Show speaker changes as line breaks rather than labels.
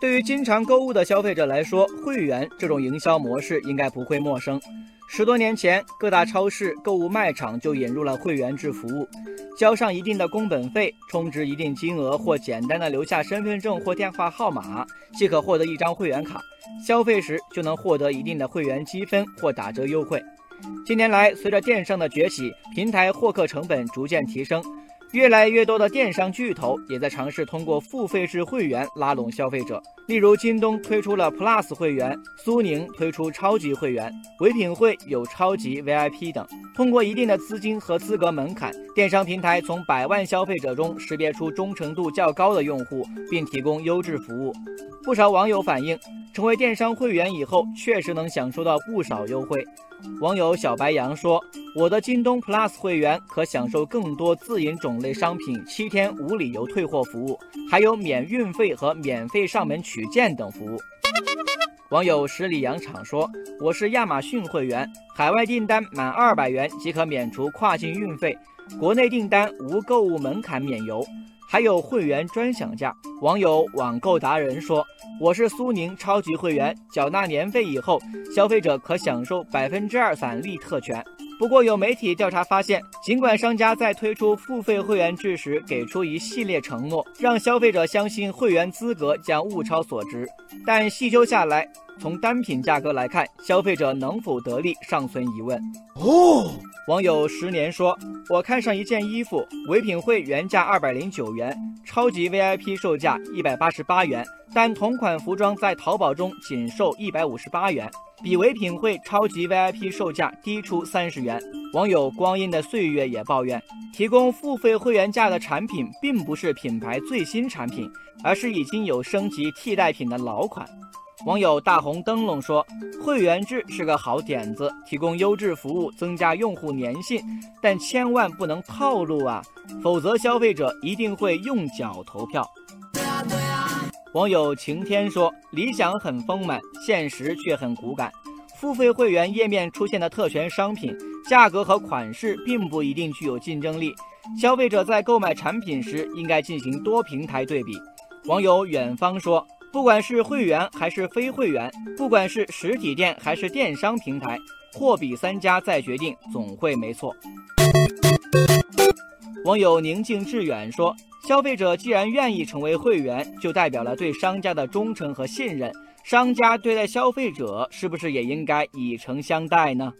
对于经常购物的消费者来说，会员这种营销模式应该不会陌生。十多年前，各大超市、购物卖场就引入了会员制服务，交上一定的工本费，充值一定金额或简单的留下身份证或电话号码，即可获得一张会员卡。消费时就能获得一定的会员积分或打折优惠。近年来，随着电商的崛起，平台获客成本逐渐提升。越来越多的电商巨头也在尝试通过付费制会员拉拢消费者，例如京东推出了 Plus 会员，苏宁推出超级会员，唯品会有超级 VIP 等。通过一定的资金和资格门槛，电商平台从百万消费者中识别出忠诚度较高的用户，并提供优质服务。不少网友反映，成为电商会员以后，确实能享受到不少优惠。网友小白羊说：“我的京东 Plus 会员可享受更多自营种类商品七天无理由退货服务，还有免运费和免费上门取件等服务。”网友十里洋场说：“我是亚马逊会员，海外订单满二百元即可免除跨境运费，国内订单无购物门槛免邮。”还有会员专享价。网友网购达人说：“我是苏宁超级会员，缴纳年费以后，消费者可享受百分之二返利特权。”不过，有媒体调查发现，尽管商家在推出付费会员制时给出一系列承诺，让消费者相信会员资格将物超所值，但细究下来，从单品价格来看，消费者能否得利尚存疑问。哦。网友十年说：“我看上一件衣服，唯品会原价二百零九元，超级 VIP 售价一百八十八元，但同款服装在淘宝中仅售一百五十八元，比唯品会超级 VIP 售价低出三十元。”网友光阴的岁月也抱怨，提供付费会员价的产品并不是品牌最新产品，而是已经有升级替代品的老款。网友大红灯笼说：“会员制是个好点子，提供优质服务，增加用户粘性，但千万不能套路啊，否则消费者一定会用脚投票。”网友晴天说：“理想很丰满，现实却很骨感。付费会员页面出现的特权商品，价格和款式并不一定具有竞争力，消费者在购买产品时应该进行多平台对比。”网友远方说。不管是会员还是非会员，不管是实体店还是电商平台，货比三家再决定，总会没错。网友宁静致远说：“消费者既然愿意成为会员，就代表了对商家的忠诚和信任。商家对待消费者，是不是也应该以诚相待呢？”